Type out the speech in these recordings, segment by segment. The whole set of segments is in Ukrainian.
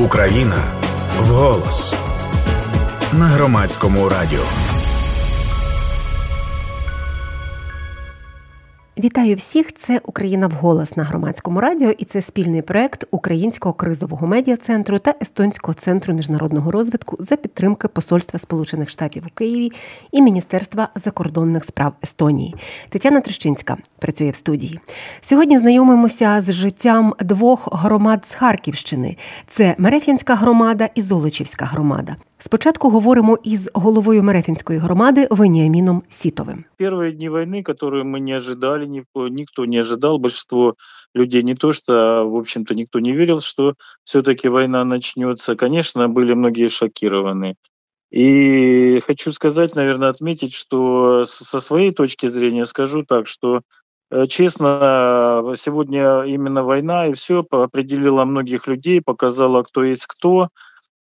Україна вголос на громадському радіо. Вітаю всіх! Це Україна вголос на громадському радіо, і це спільний проект Українського кризового медіа центру та Естонського центру міжнародного розвитку за підтримки Посольства Сполучених Штатів у Києві і Міністерства закордонних справ Естонії. Тетяна Трещинська працює в студії. Сьогодні знайомимося з життям двох громад з Харківщини: це Мерефінська громада і Золочівська громада. Спочатку говоримо із головою Мерефінської громади Веніаміном Сітовим. Первые дни войны, которые мы не ожидали, никто не ожидал, большинство людей не то что, в общем-то, никто не верил, что все-таки война начнется. Конечно, были многие шокированы. И хочу сказать, наверное, отметить, что со своей точки зрения скажу так, что э, честно, сегодня именно война и все определила многих людей, показала, кто есть кто, Э,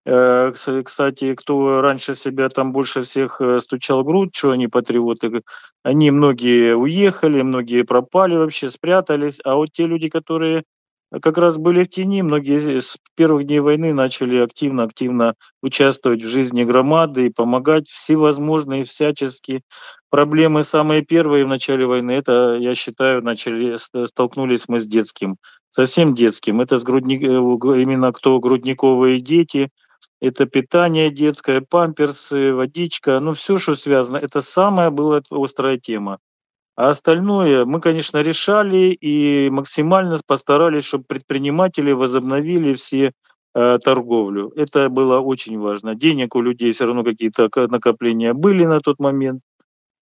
кстати, кто раньше себя там больше всех э, стучал грудь, что они патриоты, они многие уехали, многие пропали вообще, спрятались. А вот те люди, которые как раз были в тени, многие с первых дней войны начали активно-активно участвовать в жизни громады и помогать всевозможные всяческие проблемы. Самые первые в начале войны, это, я считаю, начали, столкнулись мы с детским, совсем детским. Это с грудник, э, именно кто грудниковые дети – это питание детское, памперсы, водичка, ну все, что связано, это самая была острая тема. А остальное мы, конечно, решали и максимально постарались, чтобы предприниматели возобновили все э, торговлю. Это было очень важно. Денег у людей все равно какие-то накопления были на тот момент.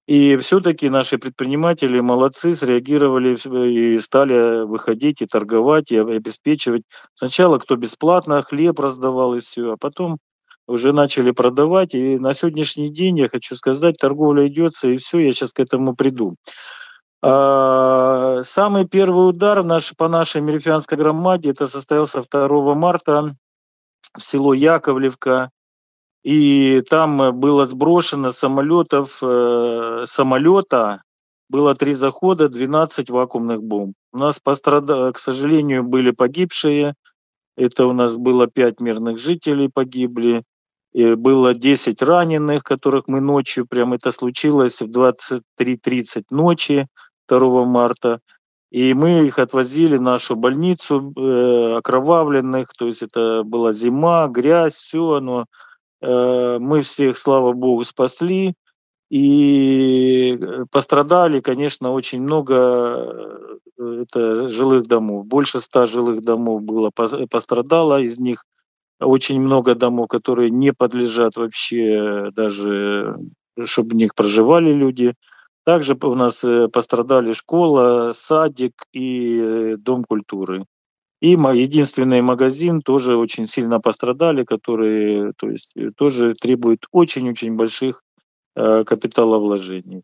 И все-таки наши предприниматели молодцы, среагировали и стали выходить и торговать, и обеспечивать. Сначала кто бесплатно хлеб раздавал и все, а потом уже начали продавать. И на сегодняшний день, я хочу сказать, торговля идется, и все, я сейчас к этому приду. А, самый первый удар наш, по нашей Мерифианской громаде, это состоялся 2 марта в село Яковлевка. И там э, было сброшено самолетов, э, самолета, было три захода, 12 вакуумных бомб. У нас, пострада... к сожалению, были погибшие. Это у нас было 5 мирных жителей погибли. И было 10 раненых, которых мы ночью, прям это случилось в 23.30 ночи 2 марта. И мы их отвозили в нашу больницу э, окровавленных, то есть это была зима, грязь, все оно Э, мы всех, слава богу, спасли. И э, пострадали, конечно, очень много э, это жилых домов. Больше ста жилых домов было пострадало, из них очень много домов, которые не подлежат вообще даже, чтобы в них проживали люди. Также у нас пострадали школа, садик и дом культуры. И единственный магазин тоже очень сильно пострадали, который то есть, э, тоже требует очень-очень больших э, капиталовложений.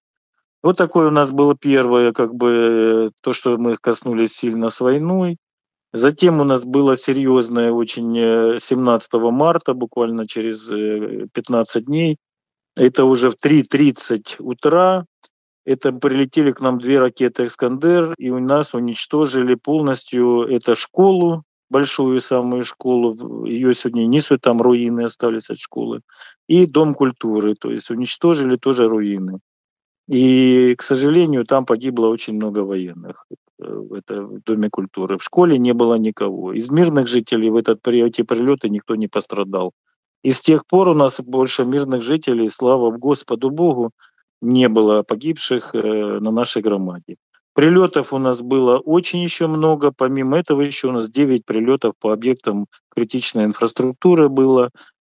Вот такое у нас было первое, как бы то, что мы коснулись сильно с войной. Затем у нас было серьезное очень 17 э, марта, буквально через 15 э, дней. Это уже в 3.30 утра это прилетели к нам две ракеты «Эскандер», и у нас уничтожили полностью эту школу, большую самую школу, ее сегодня несут, там руины остались от школы, и Дом культуры, то есть уничтожили тоже руины. И, к сожалению, там погибло очень много военных э, в, это, в Доме культуры. В школе не было никого. Из мирных жителей в этот, при эти прилеты никто не пострадал. И с тех пор у нас больше мирных жителей, слава Господу Богу, не было погибших э, на нашей громаде. Прилетов у нас было очень еще много. Помимо этого еще у нас 9 прилетов по объектам критичной инфраструктуры было.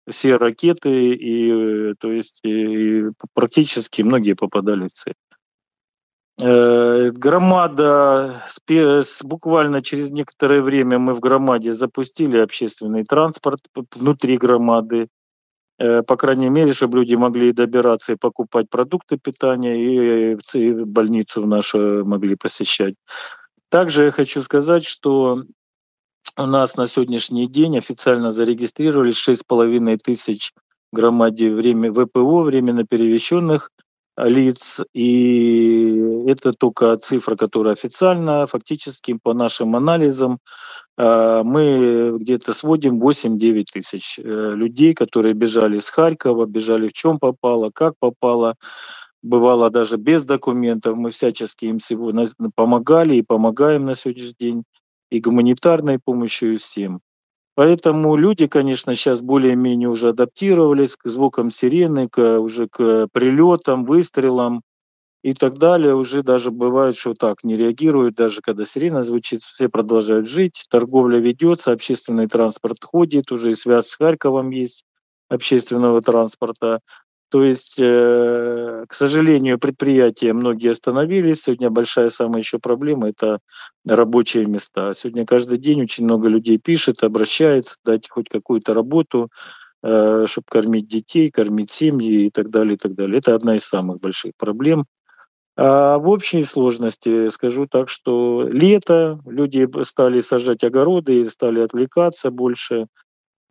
Все ракеты, и, э, то есть и практически многие попадали в цель. Э, громада, буквально через некоторое время мы в громаде запустили общественный транспорт внутри громады. Э, по крайней мере, чтобы люди могли добираться и покупать продукты питания, и в больницу нашу могли посещать. Также я хочу сказать, что у нас на сегодняшний день официально зарегистрировались 6,5 тысяч громаде время, ВПО, временно перевещенных лиц, и это только цифра, которая официальная, фактически по нашим анализам э, мы где-то сводим 8-9 тысяч э, людей, которые бежали с Харькова, бежали в чем попало, как попало, бывало даже без документов, мы всячески им всего помогали и помогаем на сегодняшний день, и гуманитарной помощью, и всем. Поэтому люди, конечно, сейчас более-менее уже адаптировались к звукам сирены, к, уже к прилетам, выстрелам и так далее. Уже даже бывает, что так не реагируют, даже когда сирена звучит, все продолжают жить, торговля ведется, общественный транспорт ходит, уже и связь с Харьковом есть общественного транспорта. То есть, э, к сожалению, предприятия многие остановились. Сегодня большая самая еще проблема – это рабочие места. Сегодня каждый день очень много людей пишет, обращается, дать хоть какую-то работу, э, чтобы кормить детей, кормить семьи и так далее, и так далее. Это одна из самых больших проблем. А в общей сложности скажу так, что лето, люди стали сажать огороды, стали отвлекаться больше –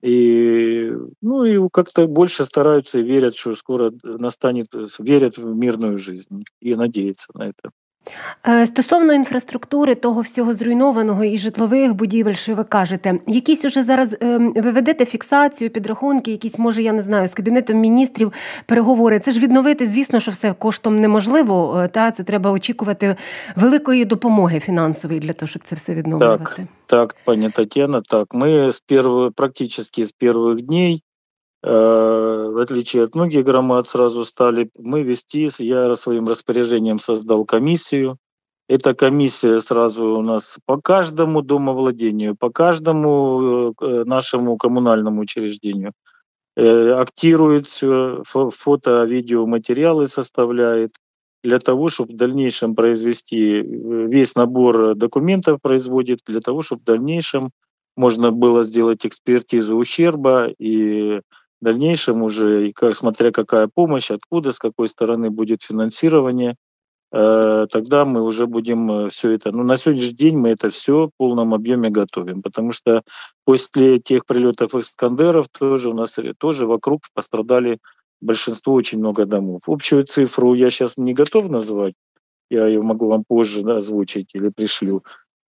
и, ну, и как-то больше стараются и верят, что скоро настанет, верят в мирную жизнь и надеются на это. Е, стосовно інфраструктури, того всього зруйнованого і житлових будівель, що ви кажете, якісь уже зараз ем, ви ведете фіксацію, підрахунки, якісь, може, я не знаю, з кабінетом міністрів переговори. Це ж відновити, звісно, що все коштом неможливо. Е, та це треба очікувати великої допомоги фінансової для того, щоб це все відновлювати. Так, так, пані Тетяна, так. Ми з першого, практично з перших днів в отличие от многих громад, сразу стали мы вести, я своим распоряжением создал комиссию. Эта комиссия сразу у нас по каждому домовладению, по каждому э, нашему коммунальному учреждению э, актирует все, фото, видео, материалы составляет для того, чтобы в дальнейшем произвести весь набор документов производит, для того, чтобы в дальнейшем можно было сделать экспертизу ущерба и дальнейшем уже, и как, смотря какая помощь, откуда, с какой стороны будет финансирование, э, тогда мы уже будем э, все это... Ну, на сегодняшний день мы это все в полном объеме готовим, потому что после тех прилетов Искандеров тоже у нас тоже вокруг пострадали большинство, очень много домов. Общую цифру я сейчас не готов назвать, я ее могу вам позже да, озвучить или пришлю.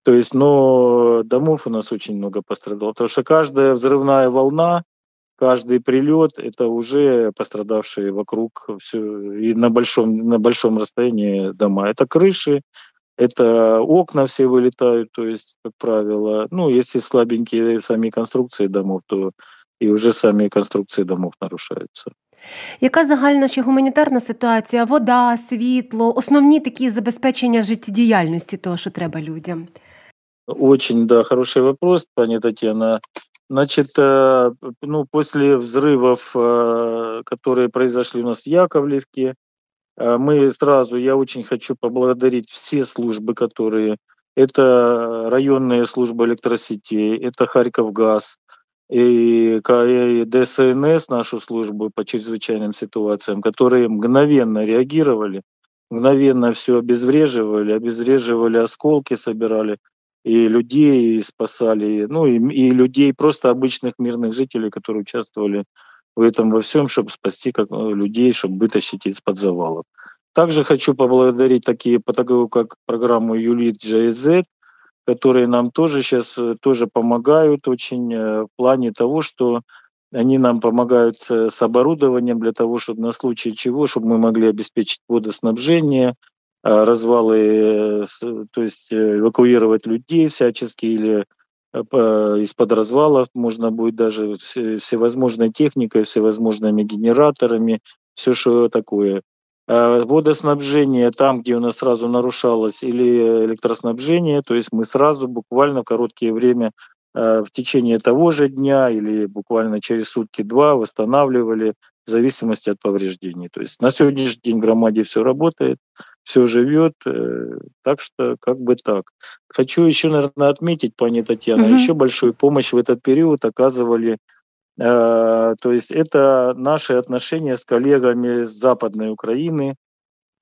То есть, но домов у нас очень много пострадало, потому что каждая взрывная волна, каждый прилет это уже пострадавшие вокруг все и на большом на большом расстоянии дома. Это крыши, это окна все вылетают, то есть, как правило, ну, если слабенькие сами конструкции домов, то і вже самі конструкції домов нарушаються. Яка загальна ще гуманітарна ситуація? Вода, світло, основні такі забезпечення життєдіяльності того, що треба людям? Очень, да, хороший вопрос, пані Тетяна. Значит, э, ну, после взрывов, э, которые произошли у нас в Яковлевке, э, мы сразу, я очень хочу поблагодарить все службы, которые... Это районные службы электросетей, это Харьковгаз, и ДСНС, нашу службу по чрезвычайным ситуациям, которые мгновенно реагировали, мгновенно все обезвреживали, обезвреживали осколки, собирали – и людей спасали, ну и, и людей, просто обычных мирных жителей, которые участвовали в этом во всем, чтобы спасти как, э, людей, чтобы вытащить из-под завалов. Также хочу поблагодарить такие, как программу Юлит JZ, которые нам тоже сейчас э, тоже помогают очень э, в плане того, что они нам помогают с оборудованием для того, чтобы на случай чего, чтобы мы могли обеспечить водоснабжение, развалы, э, то есть э, эвакуировать людей всячески или из-под развалов можно будет даже всевозможной техникой, всевозможными генераторами, все что такое. А водоснабжение там, где у нас сразу нарушалось, или электроснабжение, то есть мы сразу буквально в короткое время в течение того же дня или буквально через сутки-два восстанавливали в зависимости от повреждений. То есть на сегодняшний день громаде все работает, все живет, э, так что как бы так. Хочу еще, наверное, отметить, пани Татьяна, mm-hmm. еще большую помощь в этот период оказывали э, то есть это наши отношения с коллегами с Западной Украины.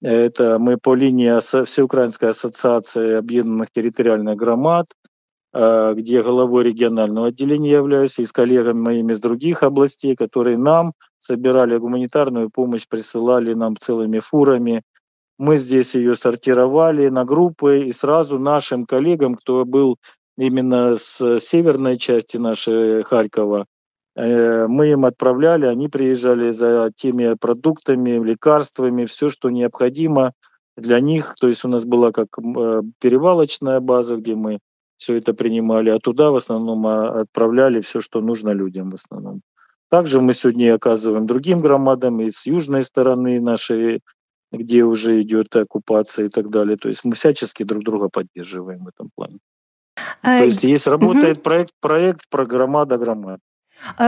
Это мы по линии Всеукраинской ассоциации объединенных территориальных громад. где головой регионального отделения являюсь, и с коллегами моими из других областей, которые нам собирали гуманитарную помощь, присылали нам целыми фурами. Мы здесь ее сортировали на группы, и сразу нашим коллегам, кто был именно с северной части нашей Харькова, э, мы им отправляли, они приезжали за теми продуктами, лекарствами, все, что необходимо для них. То есть у нас была как э, перевалочная база, где мы все это принимали, а туда в основном а, отправляли все, что нужно людям в основном. Также мы сегодня оказываем другим громадам и с южной стороны нашей, где уже идет оккупация и так далее. То есть мы всячески друг друга поддерживаем в этом плане. А, То есть есть работает угу. проект, проект про громада громад.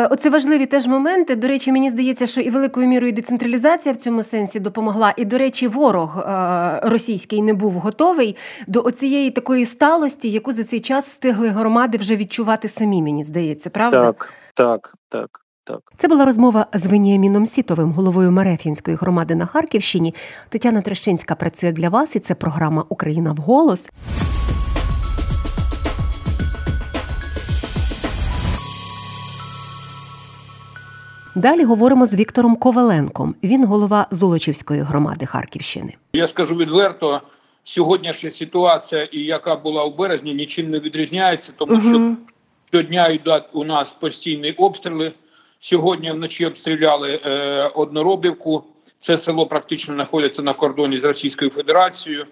Оце важливі теж моменти. До речі, мені здається, що і великою мірою децентралізація в цьому сенсі допомогла. І, до речі, ворог е, російський не був готовий до оцієї такої сталості, яку за цей час встигли громади вже відчувати самі. Мені здається, правда? Так, так, так. Так, це була розмова з Веніаміном Сітовим, головою Марефінської громади на Харківщині. Тетяна Трещинська працює для вас, і це програма Україна в голос. Далі говоримо з Віктором Коваленком. Він голова Золочівської громади Харківщини. Я скажу відверто, сьогоднішня ситуація, і яка була у березні, нічим не відрізняється, тому угу. що щодня йдуть у нас постійні обстріли. Сьогодні вночі обстріляли е, одноробівку. Це село практично знаходиться на кордоні з Російською Федерацією.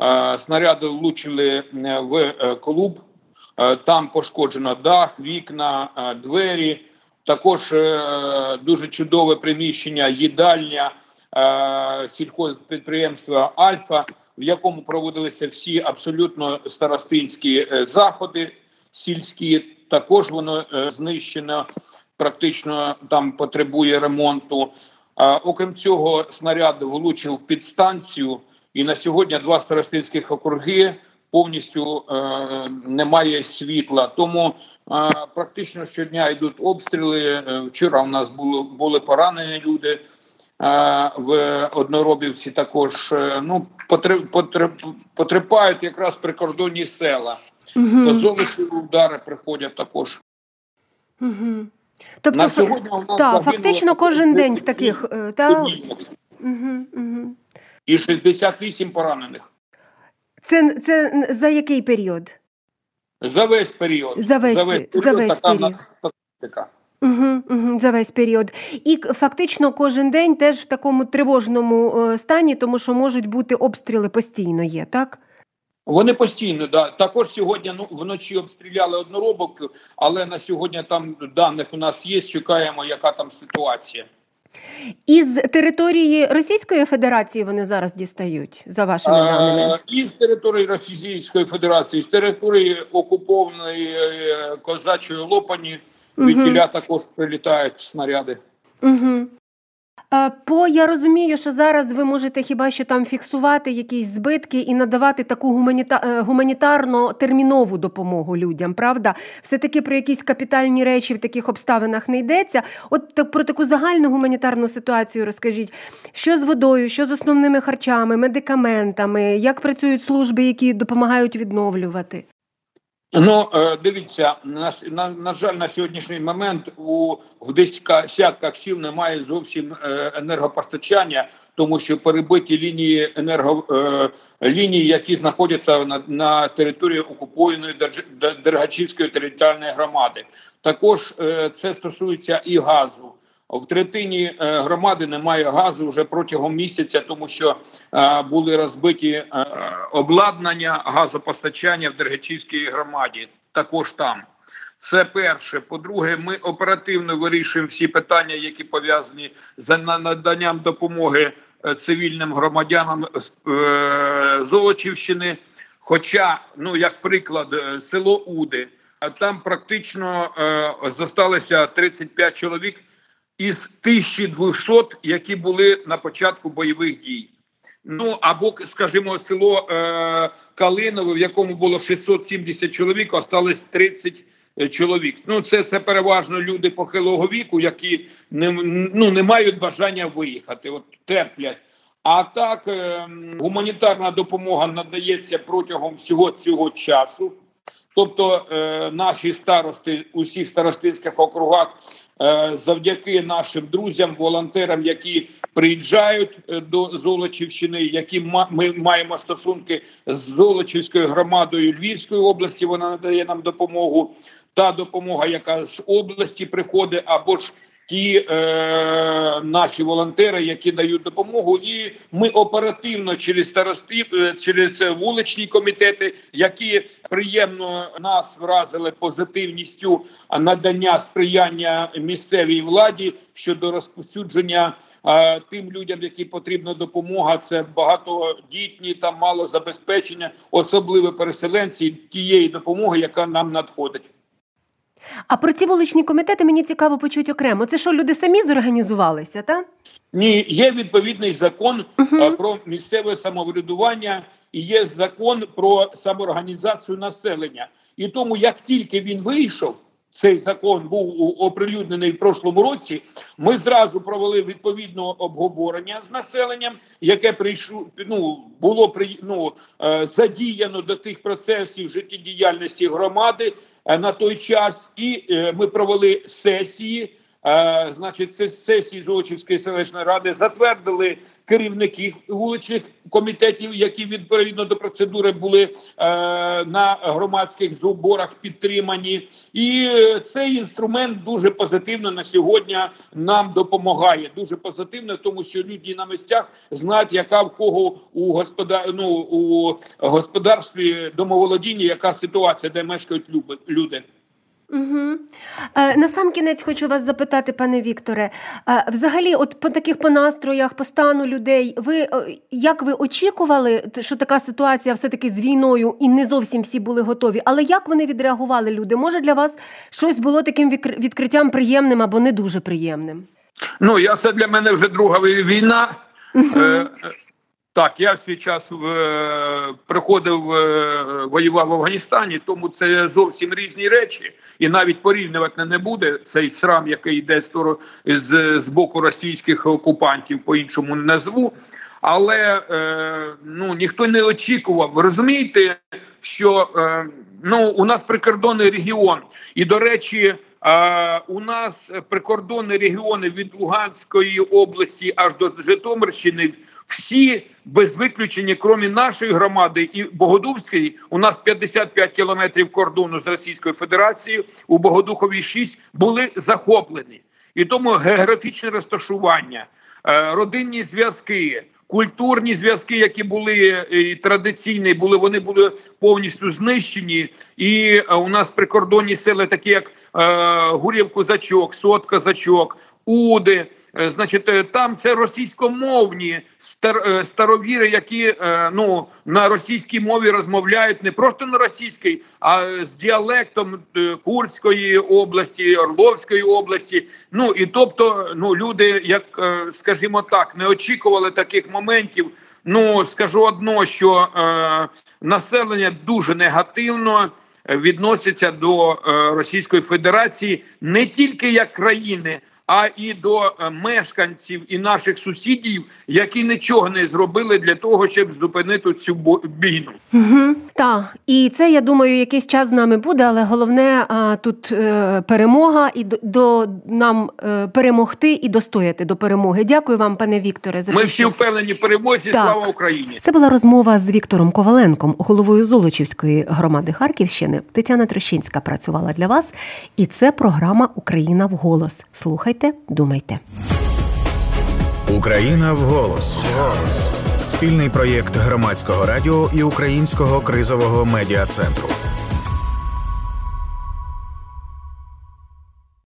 Е, снаряди влучили е, в е, клуб. Е, там пошкоджено дах, вікна, е, двері. Також е, дуже чудове приміщення, їдальня е, сільхозпідприємства Альфа, в якому проводилися всі абсолютно старостинські е, заходи сільські. Також воно знищено, практично там потребує ремонту. Окрім цього, снаряд влучив підстанцію, і на сьогодні два старостинських округи повністю немає світла. Тому Практично щодня йдуть обстріли. Е, вчора у нас було були поранені люди в Одноробівці. Також е, ну потрапляють якраз прикордонні села. Угу. До золоті удари приходять також. Угу. Тобто, На сьогодні у нас та, фактично кожен день в таких е, та... Угу, угу. і 68 поранених. Це, Це за який період? За весь період. За весь, за весь період, за весь така період. статистика. Угу, угу, За весь період. І фактично кожен день теж в такому тривожному е, стані, тому що можуть бути обстріли постійно є, так? Вони постійно, да. Також сьогодні ну, вночі обстріляли одноробок, але на сьогодні там даних у нас є. Чекаємо, яка там ситуація. Із території Російської Федерації вони зараз дістають за вашими даними? Із території Російської Федерації, з території окупованої е, козачої Лопані від тіля також прилітають снаряди. Угу. По я розумію, що зараз ви можете хіба що там фіксувати якісь збитки і надавати таку гуманіта... Е, гуманітарно термінову допомогу людям, правда? Все-таки про якісь капітальні речі в таких обставинах не йдеться. От так про таку загальну гуманітарну ситуацію розкажіть, що з водою, що з основними харчами, медикаментами, як працюють служби, які допомагають відновлювати. Ну е, дивіться, на на, на жаль, на сьогоднішній момент у в десятках сіл немає зовсім е, енергопостачання, тому що перебиті лінії енерго е, лінії, які знаходяться на на території окупованої Дергачівської територіальної громади. Також це стосується і газу. В третині е, громади немає газу вже протягом місяця, тому що е, були розбиті е, обладнання газопостачання в Дергачівській громаді. Також там це перше. По-друге, ми оперативно вирішуємо всі питання, які пов'язані з наданням допомоги цивільним громадянам Золочівщини. Хоча, ну як приклад, село Уди, там практично зосталося 35 чоловік із 1200, які були на початку бойових дій. Ну або, скажімо, село е, Калинове, в якому було 670 чоловік, осталось 30 е, чоловік. Ну, це це переважно люди похилого віку, які не ну, не мають бажання виїхати, от терплять. А так, е, гуманітарна допомога надається протягом всього цього часу. Тобто е, наші старости у всіх старостинських округах е, завдяки нашим друзям, волонтерам, які приїжджають е, до Золочівщини, які ми маємо стосунки з Золочівською громадою Львівської області. Вона надає нам допомогу. Та допомога, яка з області приходить, або ж ті е, наші волонтери, які дають допомогу, і ми оперативно через старости, е, через вуличні комітети, які приємно нас вразили позитивністю надання сприяння місцевій владі щодо розповсюдження е, тим людям, які потрібна допомога. Це багатодітні та малозабезпечення, особливо переселенці тієї допомоги, яка нам надходить. А про ці вуличні комітети мені цікаво почути окремо. Це що люди самі зорганізувалися, так? Ні, є відповідний закон uh про місцеве самоврядування і є закон про самоорганізацію населення. І тому, як тільки він вийшов, цей закон був оприлюднений в прошлому році. Ми зразу провели відповідне обговорення з населенням, яке прийшло ну, було ну, е, задіяно до тих процесів життєдіяльності громади е, на той час, і е, ми провели сесії. Е, значить, це сесії Золочівської селищної ради затвердили керівників вуличних комітетів, які відповідно до процедури були е, на громадських зборах підтримані, і цей інструмент дуже позитивно на сьогодні нам допомагає. Дуже позитивно, тому що люди на місцях знають, яка в кого у господар... ну, у господарстві домоволодіння, яка ситуація, де мешкають люди. Угу. Е, На сам кінець хочу вас запитати, пане Вікторе. Е, взагалі, от по таких по настроях, по стану людей, ви е, як ви очікували, що така ситуація все-таки з війною і не зовсім всі були готові? Але як вони відреагували люди? Може для вас щось було таким відкриттям приємним або не дуже приємним? Ну я це для мене вже друга війна. Угу. Так, я в свій час е, приходив, е, воював в Афганістані, тому це зовсім різні речі, і навіть порівнювати не буде цей срам, який йде з, з боку російських окупантів, по іншому назву. Але е, ну ніхто не очікував. Розумієте, що е, ну у нас прикордонний регіон, і до речі. А у нас прикордонні регіони від Луганської області аж до Житомирщини всі без виключення, крім нашої громади і Богодубської, у нас 55 кілометрів кордону з Російською Федерацією, у Богодуховій 6, були захоплені. І тому географічне розташування, е, родинні зв'язки. Культурні зв'язки, які були і традиційні, були вони були повністю знищені. І е, у нас прикордонні сили, такі як е, Гурів Козачок, Сот Козачок, Уди, е, значить, е, там це російськомовні е, старовіри, які ну на російській мові розмовляють не просто на російській, а з діалектом Курської області, Орловської області. Ну і тобто, ну люди, як скажімо так, не очікували таких моментів. Ну скажу одно, що е, населення дуже негативно відноситься до Російської Федерації не тільки як країни а і до е, мешканців і наших сусідів, які нічого не зробили для того, щоб зупинити цю війну. Угу. Так, і це я думаю, якийсь час з нами буде, але головне а, тут е, перемога і до, до нам е, перемогти і достояти до перемоги. Дякую вам, пане Вікторе. За ми всі впевнені перемозі. Так. Слава Україні! Це була розмова з Віктором Коваленком, головою Золочівської громади Харківщини. Тетяна Трощинська працювала для вас, і це програма Україна в голос. Слухайте слухайте, думайте. Україна в голос. Спільний проєкт громадського радіо і українського кризового медіа центру.